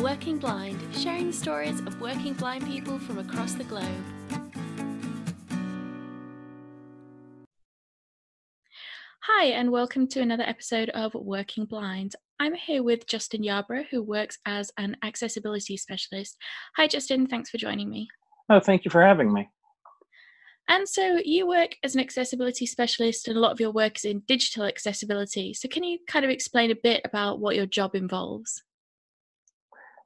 Working Blind, sharing the stories of working blind people from across the globe. Hi, and welcome to another episode of Working Blind. I'm here with Justin Yarborough, who works as an accessibility specialist. Hi, Justin. Thanks for joining me. Oh, thank you for having me. And so, you work as an accessibility specialist, and a lot of your work is in digital accessibility. So, can you kind of explain a bit about what your job involves?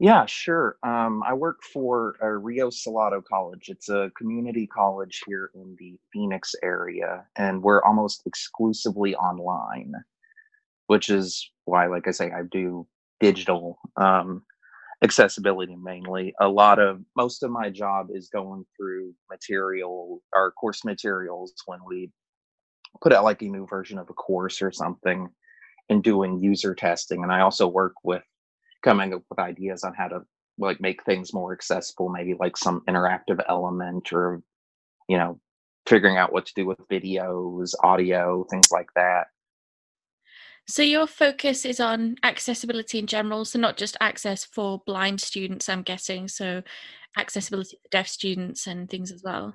Yeah, sure. Um, I work for uh, Rio Salado College. It's a community college here in the Phoenix area, and we're almost exclusively online, which is why, like I say, I do digital um, accessibility mainly. A lot of most of my job is going through material, our course materials when we put out like a new version of a course or something and doing user testing. And I also work with coming up with ideas on how to like make things more accessible maybe like some interactive element or you know figuring out what to do with videos audio things like that. So your focus is on accessibility in general so not just access for blind students i'm guessing so accessibility for deaf students and things as well?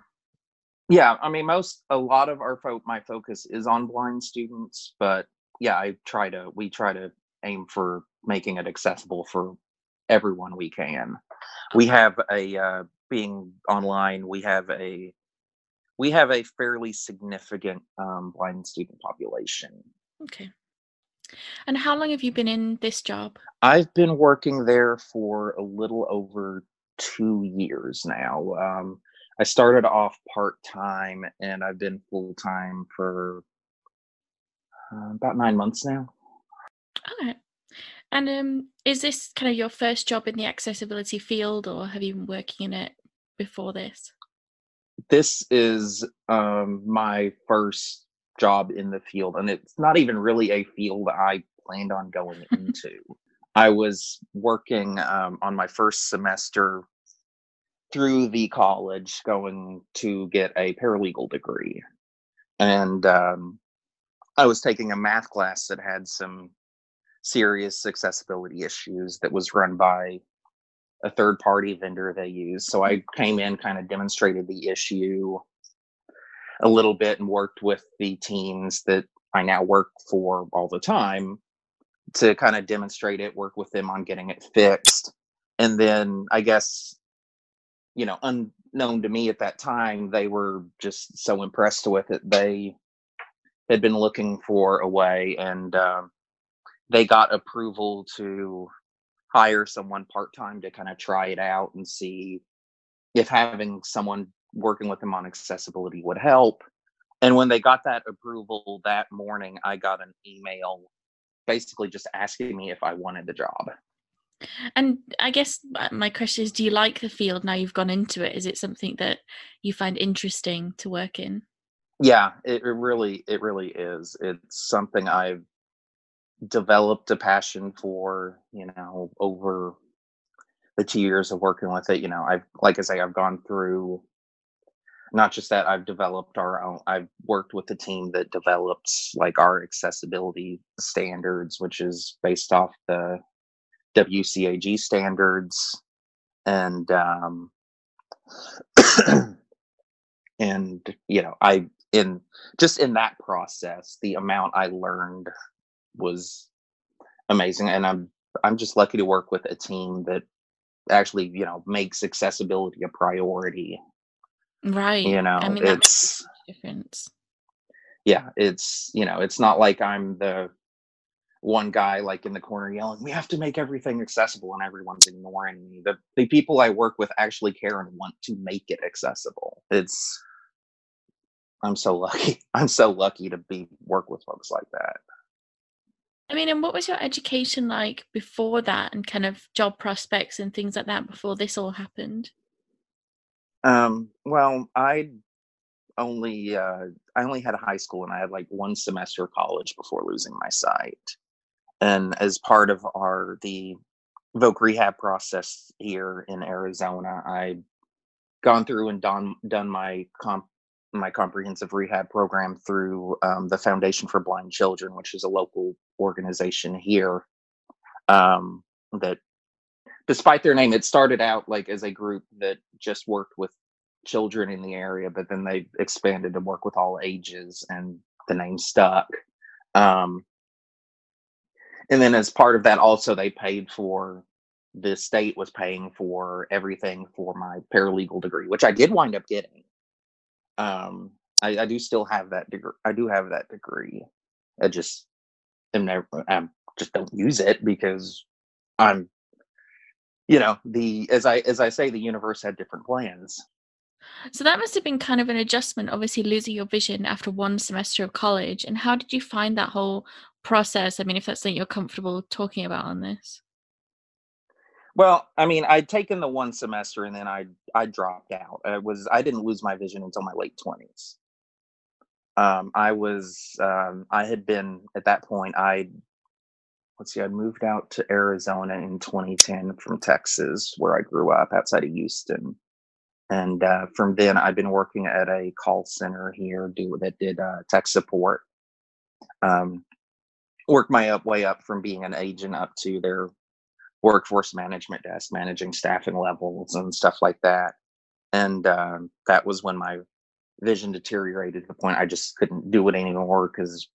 Yeah i mean most a lot of our fo- my focus is on blind students but yeah i try to we try to aim for making it accessible for everyone we can. We have a uh, being online. We have a we have a fairly significant um, blind student population. Okay. And how long have you been in this job? I've been working there for a little over two years now. Um, I started off part time and I've been full time for uh, about nine months now. All right. And um, is this kind of your first job in the accessibility field, or have you been working in it before this? This is um, my first job in the field, and it's not even really a field I planned on going into. I was working um, on my first semester through the college, going to get a paralegal degree, and um, I was taking a math class that had some serious accessibility issues that was run by a third party vendor they use. So I came in, kind of demonstrated the issue a little bit and worked with the teams that I now work for all the time to kind of demonstrate it, work with them on getting it fixed. And then I guess, you know, unknown to me at that time, they were just so impressed with it. They had been looking for a way and um, they got approval to hire someone part time to kind of try it out and see if having someone working with them on accessibility would help. And when they got that approval that morning, I got an email basically just asking me if I wanted the job. And I guess uh, my question is do you like the field now you've gone into it? Is it something that you find interesting to work in? Yeah, it, it really it really is. It's something I've developed a passion for, you know, over the two years of working with it. You know, I've, like I say, I've gone through not just that, I've developed our own, I've worked with the team that developed like our accessibility standards, which is based off the WCAG standards. And, um, and, you know, I, in just in that process, the amount I learned was amazing and i'm i'm just lucky to work with a team that actually you know makes accessibility a priority. Right. You know I mean, it's difference. Yeah it's you know it's not like i'm the one guy like in the corner yelling we have to make everything accessible and everyone's ignoring me. The, the people i work with actually care and want to make it accessible. It's i'm so lucky. I'm so lucky to be work with folks like that I mean, and what was your education like before that and kind of job prospects and things like that before this all happened? Um, well, I only uh, I only had a high school and I had like one semester of college before losing my sight. And as part of our the voc rehab process here in Arizona, I gone through and done done my comp my comprehensive rehab program through um, the Foundation for Blind Children, which is a local organization here um, that despite their name, it started out like as a group that just worked with children in the area, but then they expanded to work with all ages, and the name stuck. Um, and then as part of that, also they paid for the state was paying for everything for my paralegal degree, which I did wind up getting. Um, I, I do still have that degree. I do have that degree. I just am never. I um, just don't use it because I'm, you know, the as I as I say, the universe had different plans. So that must have been kind of an adjustment, obviously losing your vision after one semester of college. And how did you find that whole process? I mean, if that's something you're comfortable talking about on this. Well, I mean, I'd taken the one semester and then I I dropped out. I was I didn't lose my vision until my late twenties. Um, I was um, I had been at that point. I let's see, I moved out to Arizona in 2010 from Texas, where I grew up outside of Houston, and uh, from then I've been working at a call center here do that did uh, tech support. Um, worked my up way up from being an agent up to their workforce management desk, managing staffing levels and stuff like that. And um, that was when my vision deteriorated to the point I just couldn't do it anymore because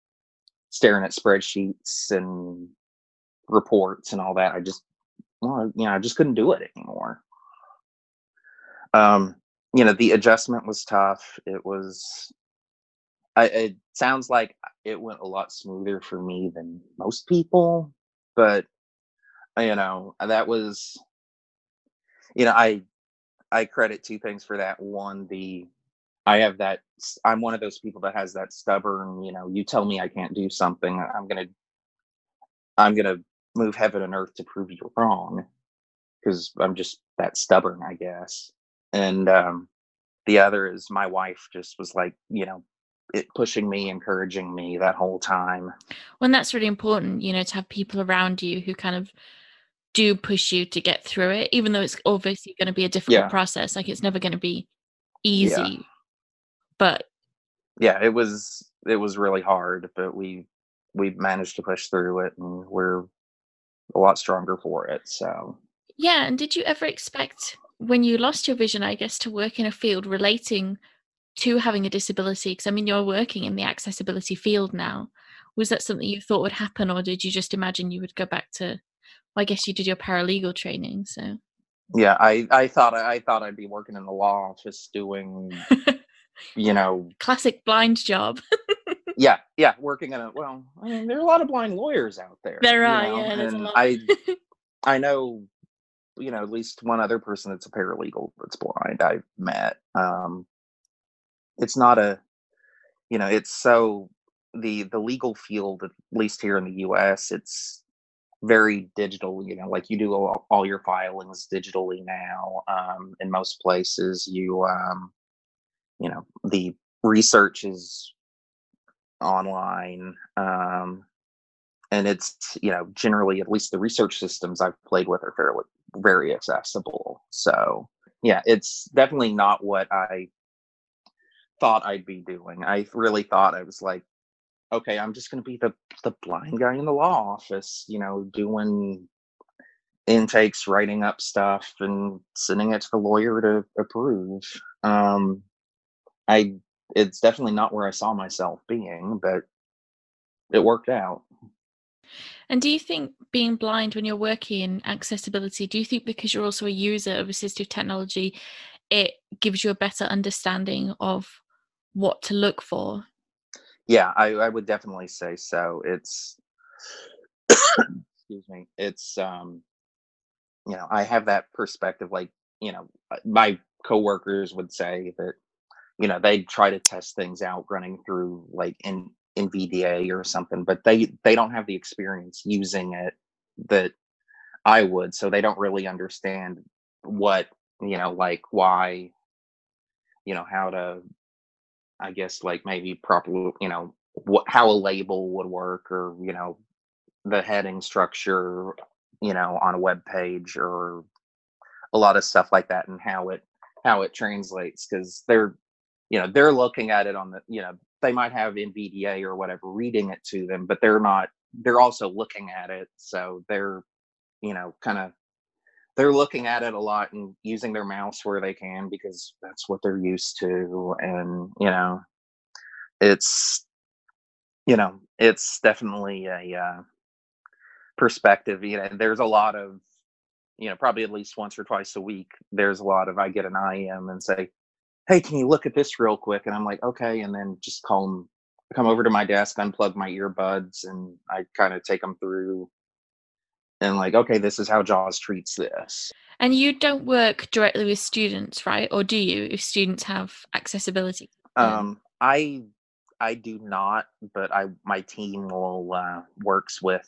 staring at spreadsheets and reports and all that, I just, well, you know, I just couldn't do it anymore. Um, you know, the adjustment was tough. It was, I, it sounds like it went a lot smoother for me than most people, but you know that was you know i i credit two things for that one the i have that i'm one of those people that has that stubborn you know you tell me i can't do something i'm gonna i'm gonna move heaven and earth to prove you're wrong because i'm just that stubborn i guess and um the other is my wife just was like you know it pushing me encouraging me that whole time when that's really important you know to have people around you who kind of do push you to get through it, even though it's obviously going to be a difficult yeah. process. Like it's never going to be easy. Yeah. But yeah, it was it was really hard, but we we managed to push through it, and we're a lot stronger for it. So yeah, and did you ever expect when you lost your vision, I guess, to work in a field relating to having a disability? Because I mean, you're working in the accessibility field now. Was that something you thought would happen, or did you just imagine you would go back to well, I guess you did your paralegal training, so. Yeah, I I thought I thought I'd be working in the law office doing, you know, classic blind job. yeah, yeah, working in a well. I mean, there are a lot of blind lawyers out there. There are, know, yeah. and I I know, you know, at least one other person that's a paralegal that's blind I've met. Um, it's not a, you know, it's so the the legal field, at least here in the U.S., it's very digital you know like you do all, all your filings digitally now um, in most places you um, you know the research is online um, and it's you know generally at least the research systems i've played with are fairly very accessible so yeah it's definitely not what i thought i'd be doing i really thought i was like okay, I'm just going to be the the blind guy in the law office, you know, doing intakes, writing up stuff, and sending it to the lawyer to approve. Um, I it's definitely not where I saw myself being, but it worked out. And do you think being blind when you're working in accessibility, do you think because you're also a user of assistive technology, it gives you a better understanding of what to look for yeah, I, I would definitely say so. It's excuse me. It's um, you know, I have that perspective. Like, you know, uh, my coworkers would say that, you know, they try to test things out running through like in NVDA or something, but they they don't have the experience using it that I would, so they don't really understand what you know, like why, you know, how to I guess like maybe properly, you know, what how a label would work or you know the heading structure, you know, on a web page or a lot of stuff like that and how it how it translates because they're you know they're looking at it on the you know they might have NVDA or whatever reading it to them, but they're not they're also looking at it, so they're you know kind of they're looking at it a lot and using their mouse where they can because that's what they're used to and you know it's you know it's definitely a uh, perspective you know there's a lot of you know probably at least once or twice a week there's a lot of i get an im and say hey can you look at this real quick? And i'm like okay and then just call them come over to my desk unplug my earbuds and i kind of take them through and like okay this is how jaws treats this. And you don't work directly with students right? Or do you if students have accessibility um i i do not but i my team will uh, works with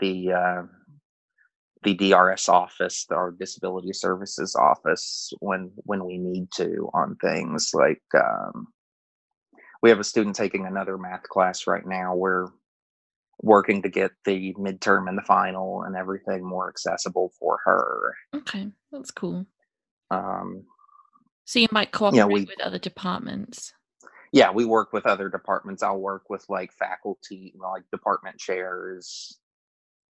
the uh, the DRS office, our disability services office, when when we need to on things like um, we have a student taking another math class right now. We're working to get the midterm and the final and everything more accessible for her. Okay, that's cool. Um, so you might cooperate we, with other departments. Yeah, we work with other departments. I'll work with like faculty, like department chairs,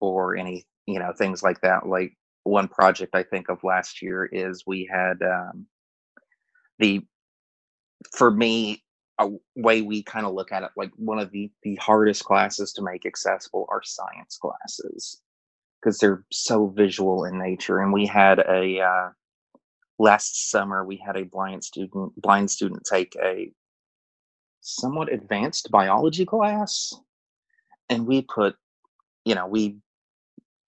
or any you know things like that. Like one project I think of last year is we had um, the for me a way we kind of look at it like one of the the hardest classes to make accessible are science classes because they're so visual in nature and we had a uh, last summer we had a blind student blind student take a somewhat advanced biology class and we put you know we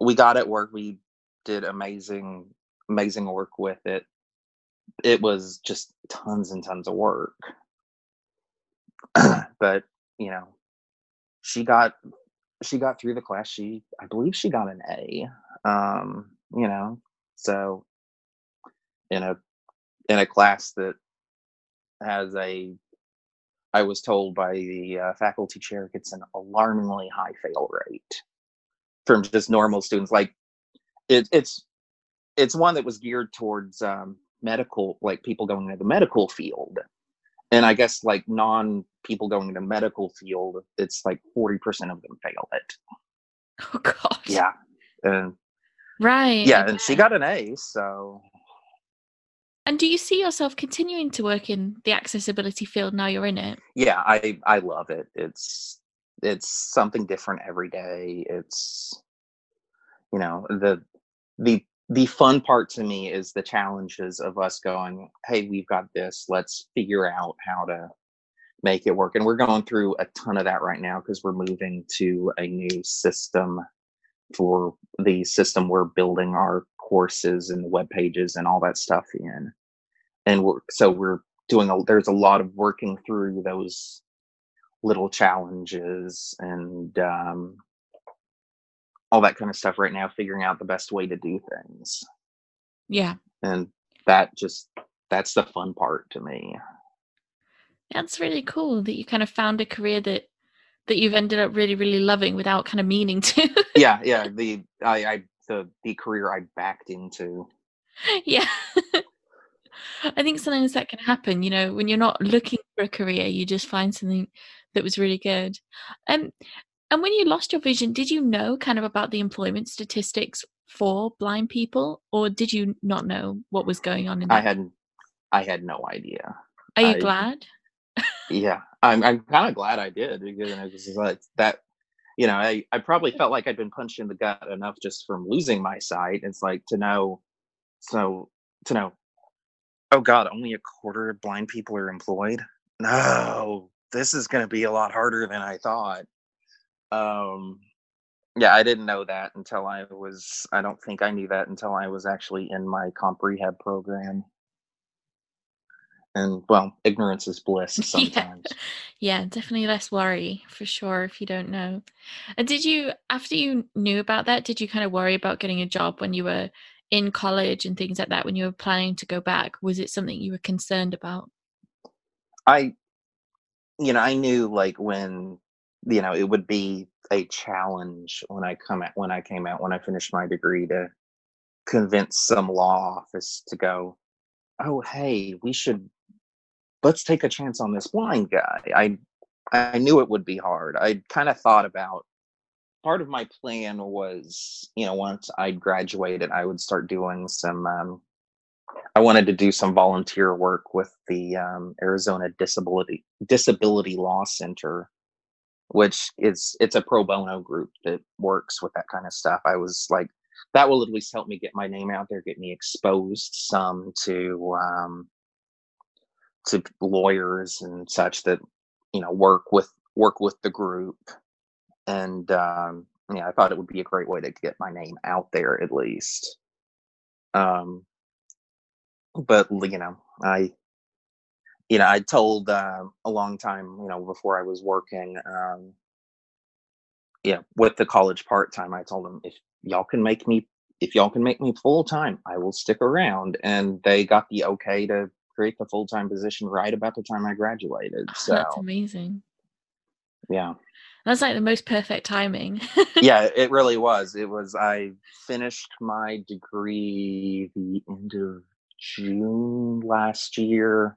we got it work we did amazing amazing work with it it was just tons and tons of work but you know, she got she got through the class. She I believe she got an A. Um, you know, so in a in a class that has a I was told by the uh, faculty chair gets an alarmingly high fail rate from just normal students. Like it, it's it's one that was geared towards um, medical, like people going into the medical field, and I guess like non people going into medical field, it's like 40% of them fail it. Oh god. Yeah. And right. Yeah, and she got an A, so and do you see yourself continuing to work in the accessibility field now you're in it? Yeah, I I love it. It's it's something different every day. It's you know, the the the fun part to me is the challenges of us going, hey, we've got this. Let's figure out how to make it work. And we're going through a ton of that right now because we're moving to a new system for the system we're building our courses and web pages and all that stuff in. And we're so we're doing a there's a lot of working through those little challenges and um, all that kind of stuff right now, figuring out the best way to do things. Yeah. And that just that's the fun part to me. That's really cool that you kind of found a career that that you've ended up really, really loving without kind of meaning to. yeah, yeah. The I, I the the career I backed into. Yeah. I think sometimes that can happen, you know, when you're not looking for a career, you just find something that was really good. Um, and when you lost your vision, did you know kind of about the employment statistics for blind people, or did you not know what was going on in that? I had, I had no idea. Are you I, glad? yeah, I'm. I'm kind of glad I did because it was like that. You know, I, I probably felt like I'd been punched in the gut enough just from losing my sight. It's like to know, so to know, oh God, only a quarter of blind people are employed. No, this is going to be a lot harder than I thought. Um, yeah, I didn't know that until I was. I don't think I knew that until I was actually in my comp rehab program. And well, ignorance is bliss sometimes. yeah. yeah, definitely less worry for sure if you don't know. And did you, after you knew about that, did you kind of worry about getting a job when you were in college and things like that when you were planning to go back? Was it something you were concerned about? I, you know, I knew like when you know it would be a challenge when i come out when i came out when i finished my degree to convince some law office to go oh hey we should let's take a chance on this blind guy i i knew it would be hard i kind of thought about part of my plan was, you know, once I'd graduated, I would start doing some. Um, I wanted to do some volunteer work with the um, Arizona Disability Disability Law Center, which is it's a pro bono group that works with that kind of stuff. I was like, that will at least help me get my name out there, get me exposed some to um, to lawyers and such that you know work with work with the group and um, yeah, I thought it would be a great way to get my name out there at least. Um, but you know, I, you know, I told uh, a long time, you know, before I was working, um, yeah, with the college part time, I told them if y'all can make me, if y'all can make me full time, I will stick around. And they got the okay to create the full time position right about the time I graduated. So that's amazing. Yeah. That's like the most perfect timing. yeah, it really was. It was. I finished my degree the end of June last year,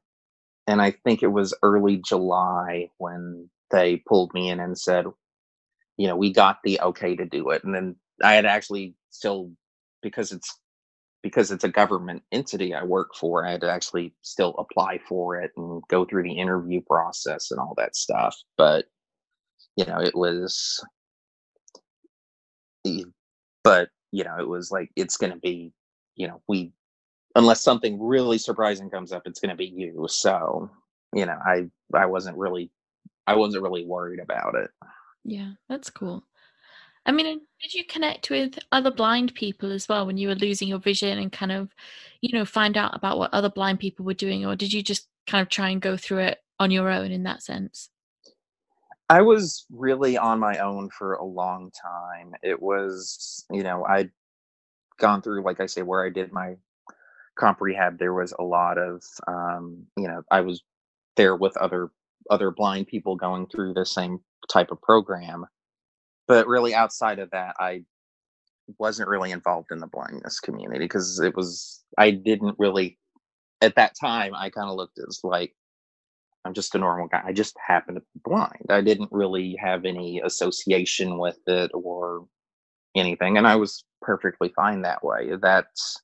and I think it was early July when they pulled me in and said, you know, we got the okay to do it. And then I had actually still because it's because it's a government entity I work for, I had to actually still apply for it and go through the interview process and all that stuff. But you know, it was, but you know, it was like it's going to be, you know, we unless something really surprising comes up, it's going to be you. So, you know, I I wasn't really I wasn't really worried about it. Yeah, that's cool. I mean, did you connect with other blind people as well when you were losing your vision and kind of, you know, find out about what other blind people were doing, or did you just kind of try and go through it on your own in that sense? I was really on my own for a long time. It was, you know, I'd gone through, like I say, where I did my comp rehab. There was a lot of, um, you know, I was there with other other blind people going through the same type of program. But really, outside of that, I wasn't really involved in the blindness community because it was I didn't really at that time I kind of looked as like I'm just a normal guy. I just happen to be blind. I didn't really have any association with it or anything, and I was perfectly fine that way. That's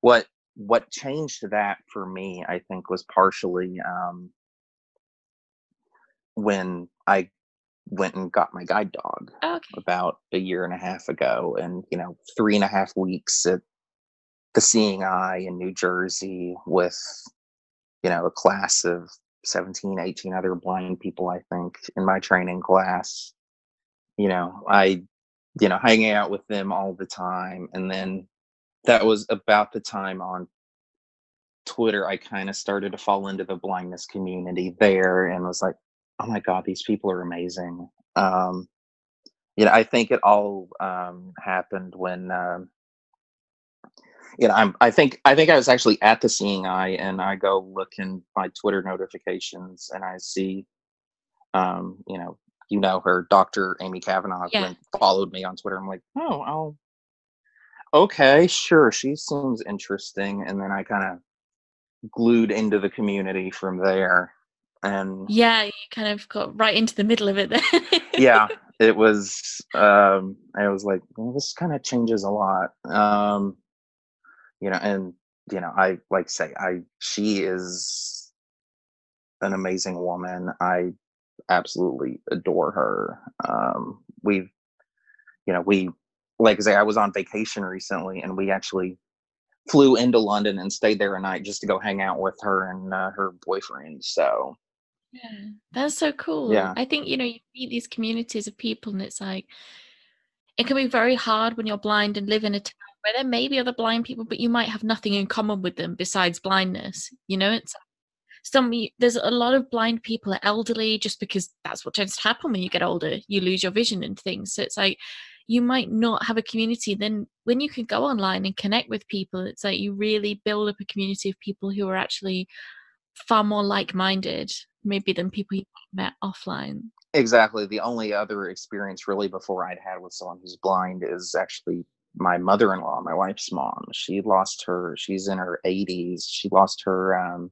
what what changed that for me. I think was partially um, when I went and got my guide dog okay. about a year and a half ago, and you know, three and a half weeks at the Seeing Eye in New Jersey with you know a class of 17, 18 other blind people, I think, in my training class. You know, I, you know, hanging out with them all the time. And then that was about the time on Twitter I kind of started to fall into the blindness community there and was like, oh my God, these people are amazing. Um, you know, I think it all um, happened when um, you know, I'm, I think I think I was actually at the Seeing Eye, and I go look in my Twitter notifications, and I see, um, you know, you know her, Dr. Amy Kavanagh, yeah. followed me on Twitter. I'm like, oh, I'll, okay, sure, she seems interesting, and then I kind of glued into the community from there, and yeah, you kind of got right into the middle of it there. yeah, it was. Um, I was like, well, this kind of changes a lot. Um, you know and you know i like say i she is an amazing woman i absolutely adore her um we've you know we like I say i was on vacation recently and we actually flew into london and stayed there a night just to go hang out with her and uh, her boyfriend so yeah that's so cool yeah i think you know you meet these communities of people and it's like it can be very hard when you're blind and live in a town where there may be other blind people, but you might have nothing in common with them besides blindness. You know, it's some there's a lot of blind people are elderly just because that's what tends to happen when you get older. You lose your vision and things. So it's like you might not have a community. Then when you can go online and connect with people, it's like you really build up a community of people who are actually far more like-minded, maybe than people you met offline. Exactly. The only other experience really before I'd had with someone who's blind is actually my mother-in-law, my wife's mom. She lost her. She's in her 80s. She lost her um,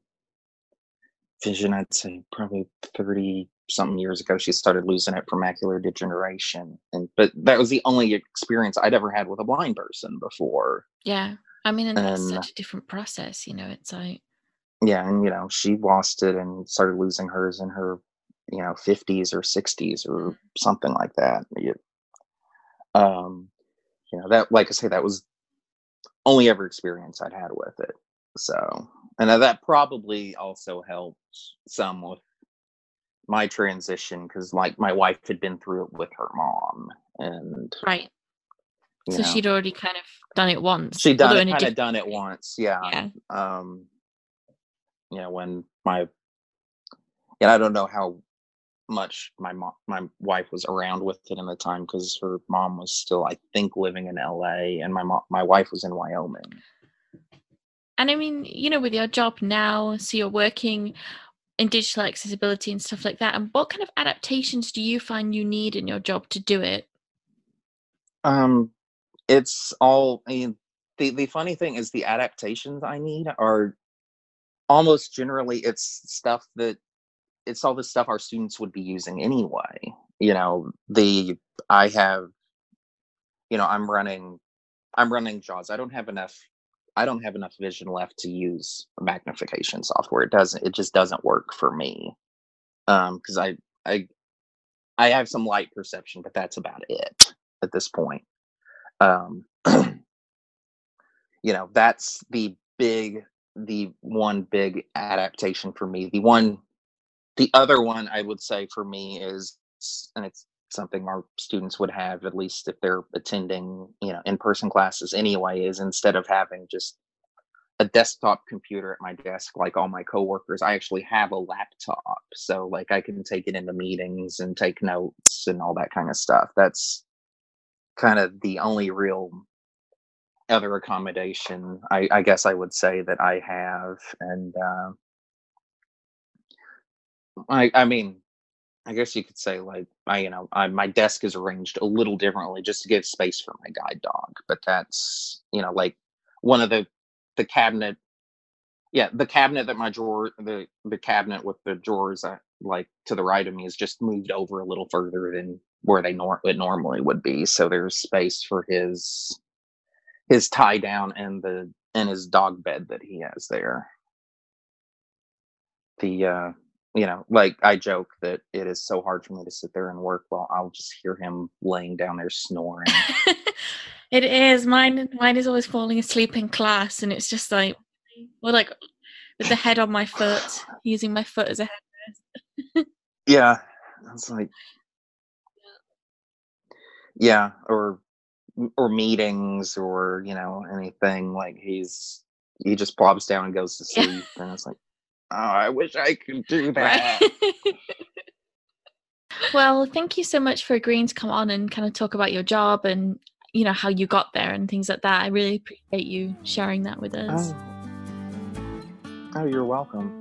vision. I'd say probably 30 some years ago she started losing it from macular degeneration and but that was the only experience i'd ever had with a blind person before yeah i mean and that's such a different process you know it's like yeah and you know she lost it and started losing hers in her you know 50s or 60s or mm. something like that you, um you know that like i say that was only ever experience i'd had with it so and that probably also helped some with my transition because like my wife had been through it with her mom and right. so know, she'd already kind of done it once she'd done it, kind of done it once yeah. yeah. Um you know when my and i don't know how much my mom my wife was around with it in the time because her mom was still i think living in la and my mom my wife was in wyoming. And i mean you know with your job now so you're working in digital accessibility and stuff like that and what kind of adaptations do you find you need in your job to do it? Um it's all i mean the, the funny thing is the adaptations i need are almost generally it's stuff that it's all the stuff our students would be using anyway. You know the i have you know i'm running i'm running jaws. I don't have enough I don't have enough vision left to use magnification software. It doesn't. It just doesn't work for me. Um, because I I I have some light perception, but that's about it at this point. Um, you know, that's the big, the one big adaptation for me. The one, the other one I would say for me is, and it's something our students would have at least if they're attending you know in-person classes anyway is instead of having just a desktop computer at my desk like all my coworkers. I actually have a laptop so like i can take it into meetings and take notes and all that kind of stuff. That's kind of the only real other accommodation i, I guess i would say that i have and uh, I, I mean I guess you could say like I you know I, my desk is arranged a little differently just to give space for my guide dog. But that's you know like one of the the cabinet, yeah, the cabinet that my drawer the the cabinet with the drawers uh, like to the right of me is just moved over a little further than where they nor- it normally would be. So there's space for his his tie down and the and his dog bed that he has there. The uh you know, like I joke that it is so hard for me to sit there and work while I'll just hear him laying down there snoring. it is. Mine mine is always falling asleep in class and it's just like well like with the head on my foot, using my foot as a headrest. yeah. It's like Yeah, or or meetings or, you know, anything like he's he just plops down and goes to sleep yeah. and it's like Oh, I wish I could do that. well, thank you so much for agreeing to come on and kind of talk about your job and you know how you got there and things like that. I really appreciate you sharing that with us. Oh, oh you're welcome.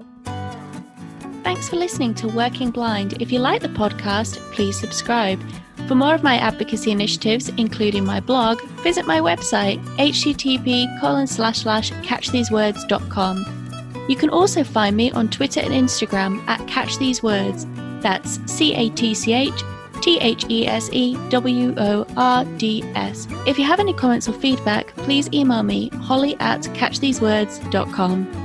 Thanks for listening to Working Blind. If you like the podcast, please subscribe. For more of my advocacy initiatives, including my blog, visit my website, http colon slash slash catchthesewords.com. You can also find me on Twitter and Instagram at Catch These Words. That's C A T C H T H E S E W O R D S. If you have any comments or feedback, please email me holly at catchthesewords.com.